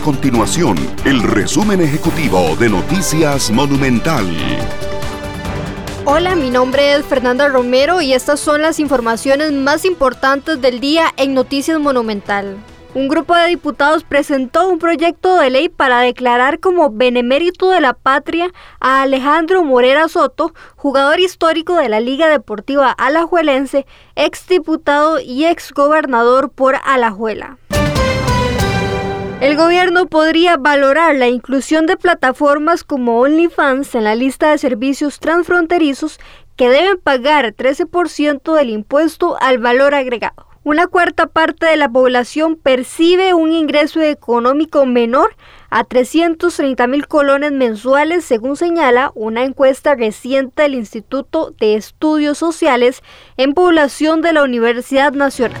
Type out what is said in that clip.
continuación el resumen ejecutivo de Noticias Monumental. Hola, mi nombre es Fernanda Romero y estas son las informaciones más importantes del día en Noticias Monumental. Un grupo de diputados presentó un proyecto de ley para declarar como benemérito de la patria a Alejandro Morera Soto, jugador histórico de la Liga Deportiva Alajuelense, exdiputado y exgobernador por Alajuela. El gobierno podría valorar la inclusión de plataformas como OnlyFans en la lista de servicios transfronterizos que deben pagar 13% del impuesto al valor agregado. Una cuarta parte de la población percibe un ingreso económico menor a 330 mil colones mensuales, según señala una encuesta reciente del Instituto de Estudios Sociales en Población de la Universidad Nacional.